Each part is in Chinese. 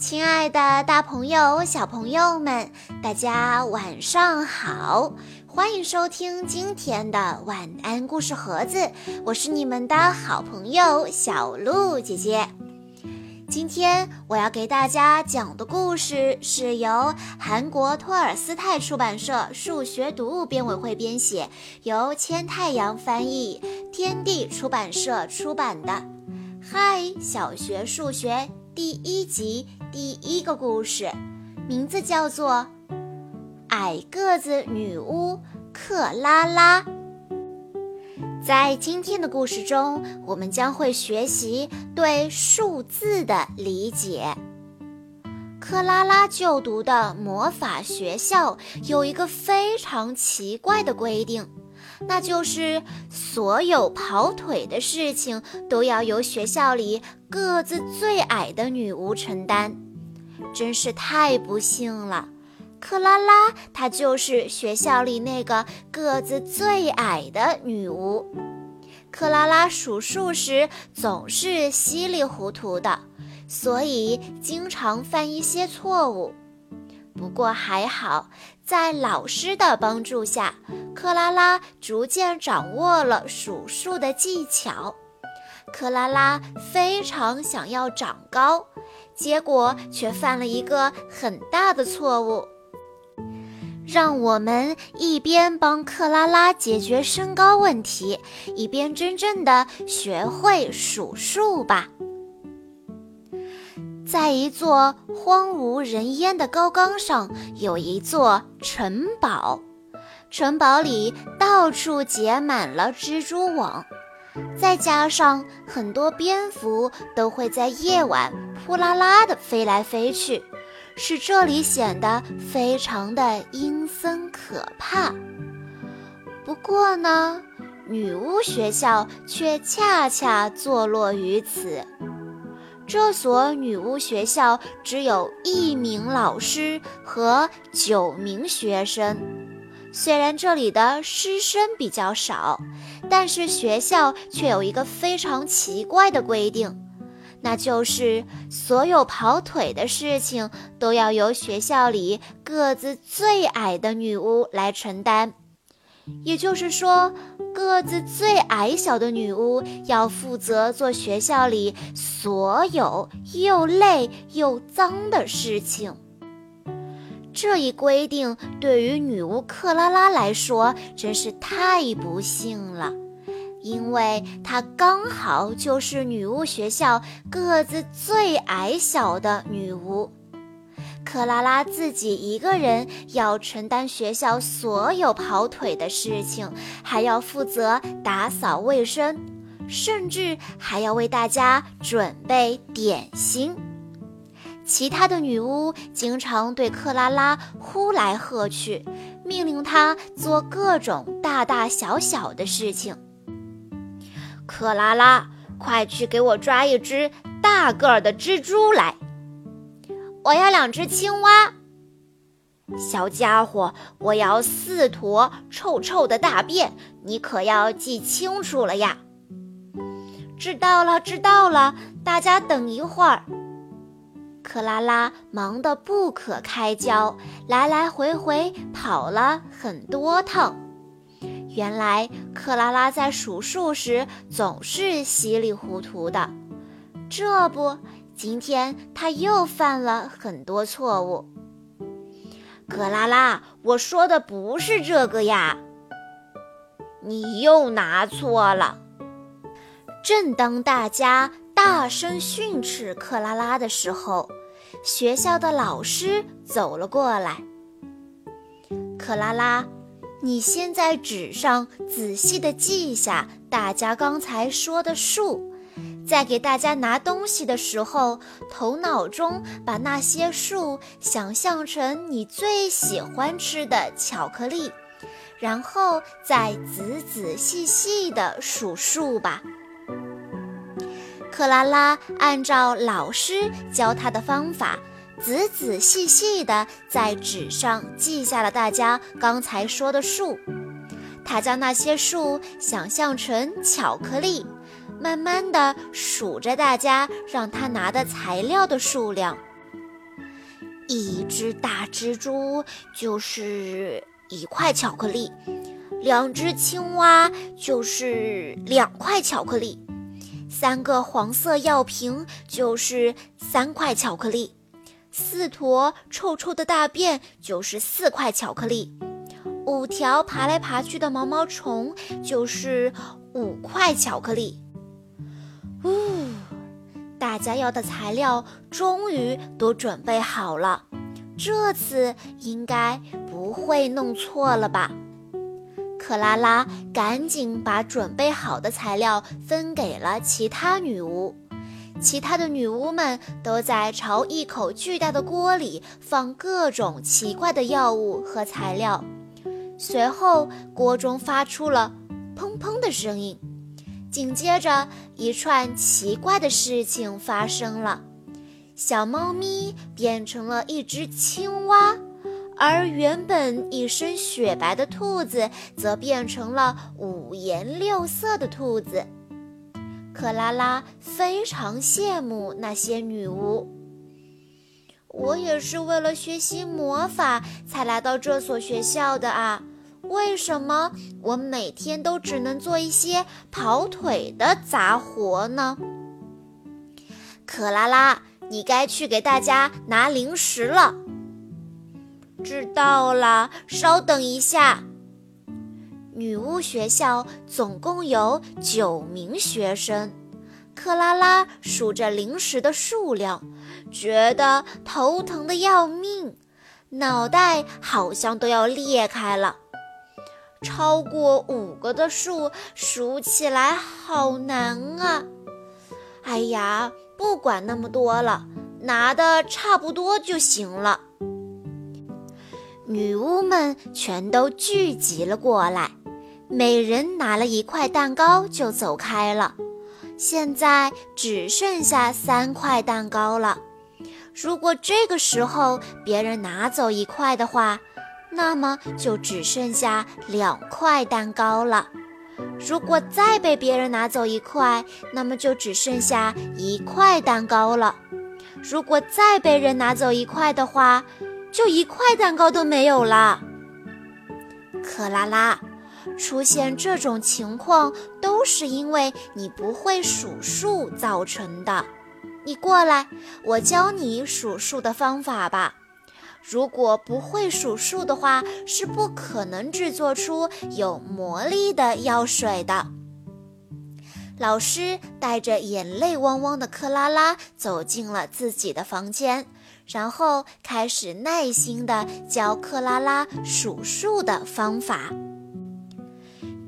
亲爱的，大朋友、小朋友们，大家晚上好！欢迎收听今天的晚安故事盒子，我是你们的好朋友小鹿姐姐。今天我要给大家讲的故事是由韩国托尔斯泰出版社数学读物编委会编写，由千太阳翻译，天地出版社出版的。嗨，小学数学第一集。第一个故事，名字叫做《矮个子女巫克拉拉》。在今天的故事中，我们将会学习对数字的理解。克拉拉就读的魔法学校有一个非常奇怪的规定，那就是所有跑腿的事情都要由学校里个子最矮的女巫承担。真是太不幸了，克拉拉她就是学校里那个个子最矮的女巫。克拉拉数数时总是稀里糊涂的，所以经常犯一些错误。不过还好，在老师的帮助下，克拉拉逐渐掌握了数数的技巧。克拉拉非常想要长高。结果却犯了一个很大的错误。让我们一边帮克拉拉解决身高问题，一边真正的学会数数吧。在一座荒无人烟的高岗上，有一座城堡，城堡里到处结满了蜘蛛网。再加上很多蝙蝠都会在夜晚扑啦啦地飞来飞去，使这里显得非常的阴森可怕。不过呢，女巫学校却恰恰坐落于此。这所女巫学校只有一名老师和九名学生。虽然这里的师生比较少，但是学校却有一个非常奇怪的规定，那就是所有跑腿的事情都要由学校里个子最矮的女巫来承担。也就是说，个子最矮小的女巫要负责做学校里所有又累又脏的事情。这一规定对于女巫克拉拉来说真是太不幸了，因为她刚好就是女巫学校个子最矮小的女巫。克拉拉自己一个人要承担学校所有跑腿的事情，还要负责打扫卫生，甚至还要为大家准备点心。其他的女巫经常对克拉拉呼来喝去，命令她做各种大大小小的事情。克拉拉，快去给我抓一只大个儿的蜘蛛来！我要两只青蛙。小家伙，我要四坨臭臭的大便，你可要记清楚了呀！知道了，知道了，大家等一会儿。克拉拉忙得不可开交，来来回回跑了很多趟。原来克拉拉在数数时总是稀里糊涂的，这不，今天他又犯了很多错误。克拉拉，我说的不是这个呀，你又拿错了。正当大家。大声训斥克拉拉的时候，学校的老师走了过来。克拉拉，你先在纸上仔细地记下大家刚才说的数，在给大家拿东西的时候，头脑中把那些数想象成你最喜欢吃的巧克力，然后再仔仔细细地数数吧。克拉拉按照老师教她的方法，仔仔细细地在纸上记下了大家刚才说的数。她将那些数想象成巧克力，慢慢地数着大家让他拿的材料的数量。一只大蜘蛛就是一块巧克力，两只青蛙就是两块巧克力，三个黄色药瓶就是三块巧克力，四坨臭臭的大便就是四块巧克力，五条爬来爬去的毛毛虫就是五块巧克力。呜。大家要的材料终于都准备好了，这次应该不会弄错了吧？克拉拉赶紧把准备好的材料分给了其他女巫，其他的女巫们都在朝一口巨大的锅里放各种奇怪的药物和材料，随后锅中发出了砰砰的声音。紧接着，一串奇怪的事情发生了：小猫咪变成了一只青蛙，而原本一身雪白的兔子则变成了五颜六色的兔子。克拉拉非常羡慕那些女巫。我也是为了学习魔法才来到这所学校的啊。为什么我每天都只能做一些跑腿的杂活呢？克拉拉，你该去给大家拿零食了。知道了，稍等一下。女巫学校总共有九名学生，克拉拉数着零食的数量，觉得头疼的要命，脑袋好像都要裂开了。超过五个的数数起来好难啊！哎呀，不管那么多了，拿的差不多就行了。女巫们全都聚集了过来，每人拿了一块蛋糕就走开了。现在只剩下三块蛋糕了。如果这个时候别人拿走一块的话，那么就只剩下两块蛋糕了。如果再被别人拿走一块，那么就只剩下一块蛋糕了。如果再被人拿走一块的话，就一块蛋糕都没有了。克拉拉，出现这种情况都是因为你不会数数造成的。你过来，我教你数数的方法吧。如果不会数数的话，是不可能制作出有魔力的药水的。老师带着眼泪汪汪的克拉拉走进了自己的房间，然后开始耐心地教克拉拉数数的方法。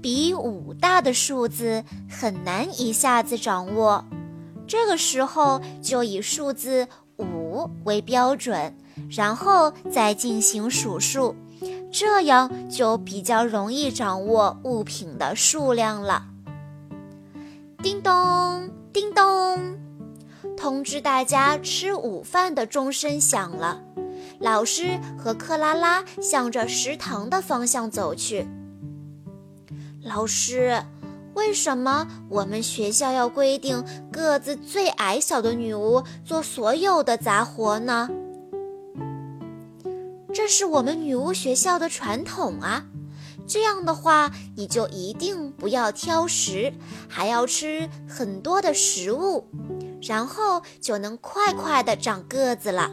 比五大的数字很难一下子掌握，这个时候就以数字五为标准。然后再进行数数，这样就比较容易掌握物品的数量了。叮咚，叮咚，通知大家吃午饭的钟声响了。老师和克拉拉向着食堂的方向走去。老师，为什么我们学校要规定个子最矮小的女巫做所有的杂活呢？这是我们女巫学校的传统啊！这样的话，你就一定不要挑食，还要吃很多的食物，然后就能快快的长个子了。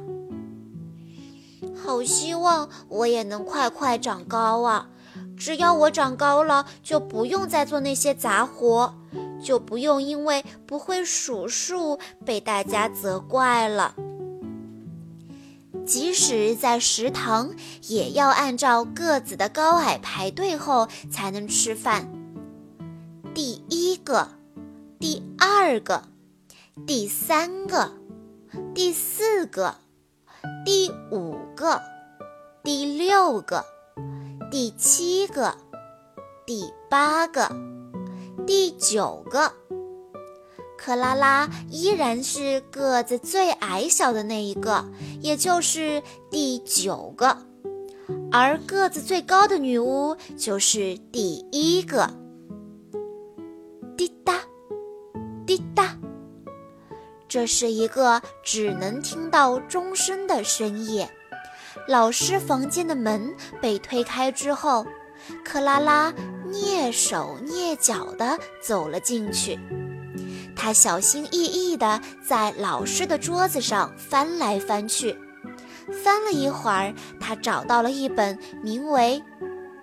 好希望我也能快快长高啊！只要我长高了，就不用再做那些杂活，就不用因为不会数数被大家责怪了。即使在食堂，也要按照个子的高矮排队后才能吃饭。第一个，第二个，第三个，第四个，第五个，第六个，第七个，第八个，第九个。克拉拉依然是个子最矮小的那一个，也就是第九个，而个子最高的女巫就是第一个。滴答，滴答，这是一个只能听到钟声的深夜。老师房间的门被推开之后，克拉拉蹑手蹑脚地走了进去。他小心翼翼地在老师的桌子上翻来翻去，翻了一会儿，他找到了一本名为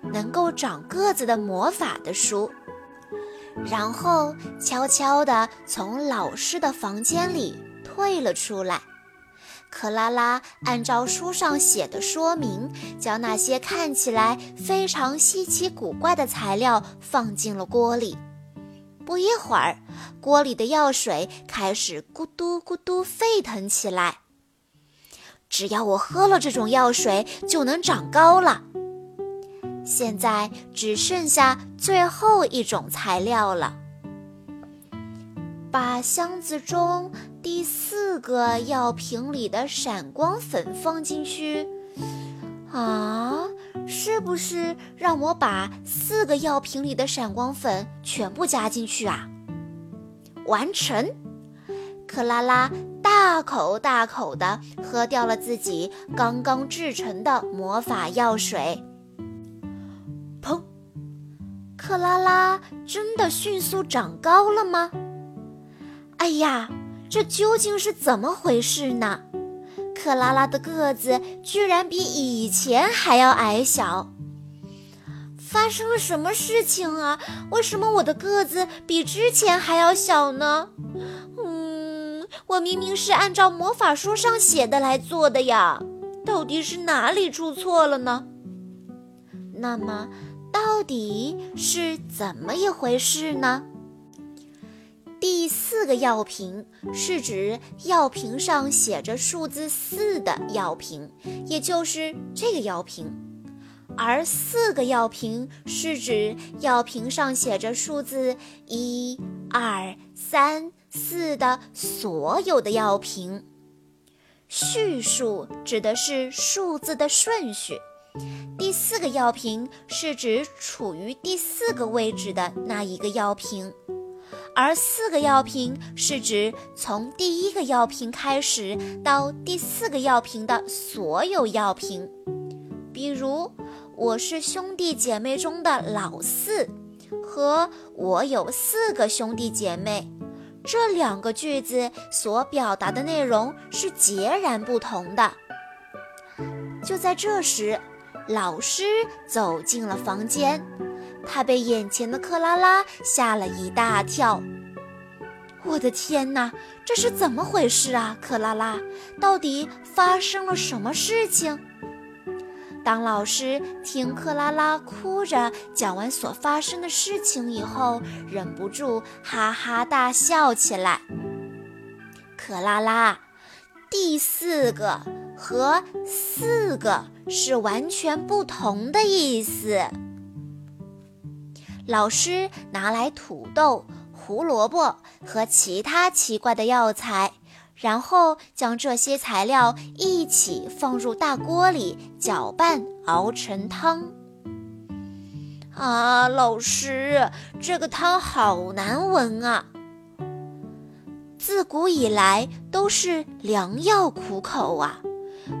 《能够长个子的魔法》的书。然后悄悄地从老师的房间里退了出来。克拉拉按照书上写的说明，将那些看起来非常稀奇古怪的材料放进了锅里。不一会儿，锅里的药水开始咕嘟咕嘟沸腾起来。只要我喝了这种药水，就能长高了。现在只剩下最后一种材料了。把箱子中第四个药瓶里的闪光粉放进去。啊，是不是让我把四个药瓶里的闪光粉全部加进去啊？完成！克拉拉大口大口地喝掉了自己刚刚制成的魔法药水。砰！克拉拉真的迅速长高了吗？哎呀，这究竟是怎么回事呢？克拉拉的个子居然比以前还要矮小。发生了什么事情啊？为什么我的个子比之前还要小呢？嗯，我明明是按照魔法书上写的来做的呀，到底是哪里出错了呢？那么。到底是怎么一回事呢？第四个药瓶是指药瓶上写着数字四的药瓶，也就是这个药瓶；而四个药瓶是指药瓶上写着数字一、二、三、四的所有的药瓶。序数指的是数字的顺序。第四个药瓶是指处于第四个位置的那一个药瓶，而四个药瓶是指从第一个药瓶开始到第四个药瓶的所有药瓶。比如，我是兄弟姐妹中的老四，和我有四个兄弟姐妹，这两个句子所表达的内容是截然不同的。就在这时。老师走进了房间，他被眼前的克拉拉吓了一大跳。我的天哪，这是怎么回事啊？克拉拉，到底发生了什么事情？当老师听克拉拉哭着讲完所发生的事情以后，忍不住哈哈大笑起来。克拉拉，第四个和四个。是完全不同的意思。老师拿来土豆、胡萝卜和其他奇怪的药材，然后将这些材料一起放入大锅里搅拌，熬成汤。啊，老师，这个汤好难闻啊！自古以来都是良药苦口啊。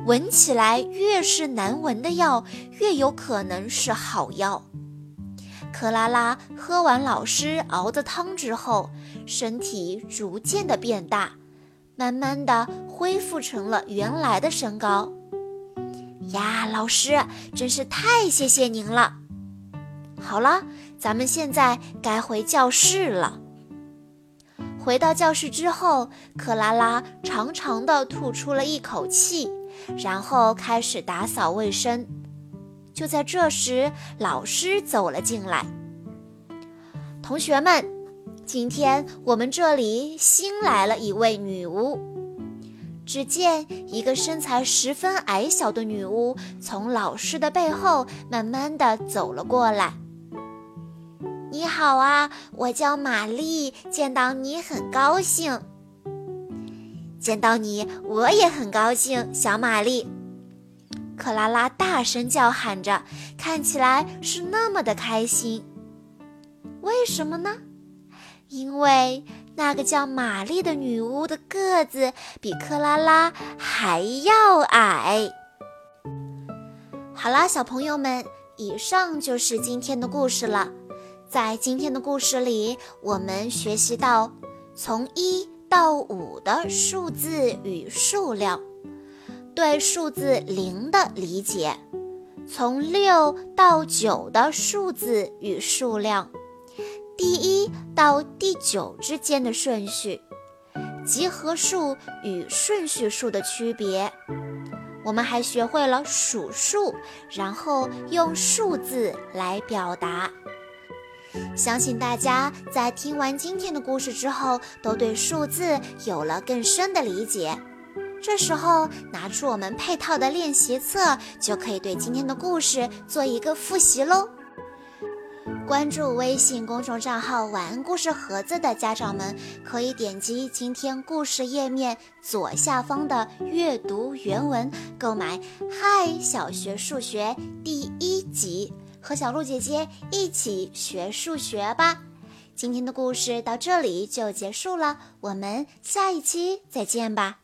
闻起来越是难闻的药，越有可能是好药。克拉拉喝完老师熬的汤之后，身体逐渐的变大，慢慢的恢复成了原来的身高。呀，老师真是太谢谢您了。好了，咱们现在该回教室了。回到教室之后，克拉拉长长的吐出了一口气。然后开始打扫卫生。就在这时，老师走了进来。同学们，今天我们这里新来了一位女巫。只见一个身材十分矮小的女巫从老师的背后慢慢的走了过来。你好啊，我叫玛丽，见到你很高兴。见到你，我也很高兴，小玛丽。克拉拉大声叫喊着，看起来是那么的开心。为什么呢？因为那个叫玛丽的女巫的个子比克拉拉还要矮。好啦，小朋友们，以上就是今天的故事了。在今天的故事里，我们学习到从一到五的数字与数量，对数字零的理解；从六到九的数字与数量，第一到第九之间的顺序，集合数与顺序数的区别。我们还学会了数数，然后用数字来表达。相信大家在听完今天的故事之后，都对数字有了更深的理解。这时候拿出我们配套的练习册，就可以对今天的故事做一个复习喽。关注微信公众账号“晚安故事盒子”的家长们，可以点击今天故事页面左下方的阅读原文，购买《嗨小学数学》第一集。和小鹿姐姐一起学数学吧！今天的故事到这里就结束了，我们下一期再见吧。